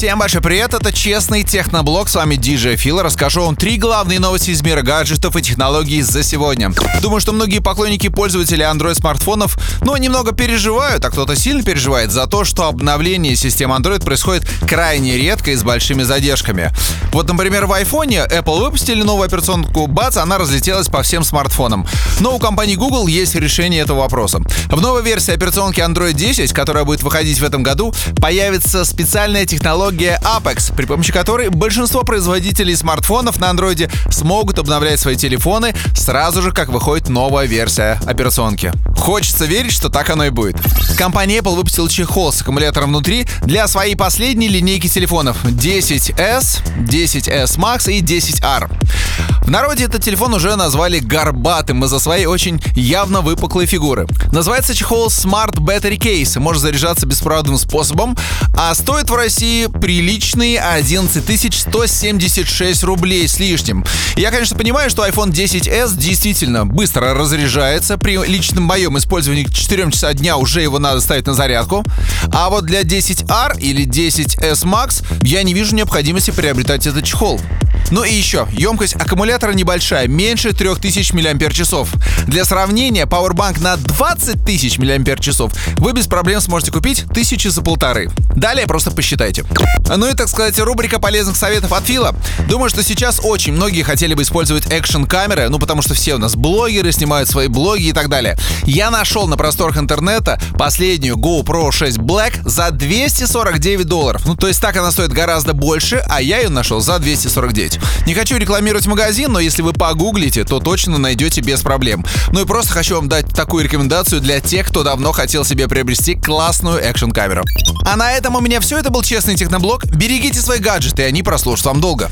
Всем большой привет, это Честный Техноблог, с вами DJ Фил. Расскажу вам три главные новости из мира гаджетов и технологий за сегодня. Думаю, что многие поклонники пользователи Android смартфонов, ну, немного переживают, а кто-то сильно переживает за то, что обновление системы Android происходит крайне редко и с большими задержками. Вот, например, в iPhone Apple выпустили новую операционку, бац, она разлетелась по всем смартфонам. Но у компании Google есть решение этого вопроса. В новой версии операционки Android 10, которая будет выходить в этом году, появится специальная технология Apex, при помощи которой большинство производителей смартфонов на Android смогут обновлять свои телефоны сразу же, как выходит новая версия операционки. Хочется верить, что так оно и будет. Компания Apple выпустила чехол с аккумулятором внутри для своей последней линейки телефонов 10s, 10s Max и 10R. Народе этот телефон уже назвали горбатым из-за своей очень явно выпуклой фигуры. Называется чехол Smart Battery Case, может заряжаться беспроводным способом, а стоит в России приличные 11 176 рублей с лишним. Я, конечно, понимаю, что iPhone 10s действительно быстро разряжается. При личном моем использовании к 4 часа дня уже его надо ставить на зарядку. А вот для 10R или 10s Max я не вижу необходимости приобретать этот чехол. Ну и еще, емкость аккумулятора небольшая, меньше 3000 мАч. Для сравнения, Powerbank на 20 тысяч мАч вы без проблем сможете купить тысячи за полторы. Далее просто посчитайте. Ну и, так сказать, рубрика полезных советов от Фила. Думаю, что сейчас очень многие хотели бы использовать экшн-камеры, ну потому что все у нас блогеры снимают свои блоги и так далее. Я нашел на просторах интернета последнюю GoPro 6 Black за 249 долларов. Ну то есть так она стоит гораздо больше, а я ее нашел за 249. Не хочу рекламировать магазин, но если вы погуглите, то точно найдете без проблем. Ну и просто хочу вам дать такую рекомендацию для тех, кто давно хотел себе приобрести классную экшн-камеру. А на этом у меня все. Это был Честный Техноблог. Берегите свои гаджеты, они прослужат вам долго.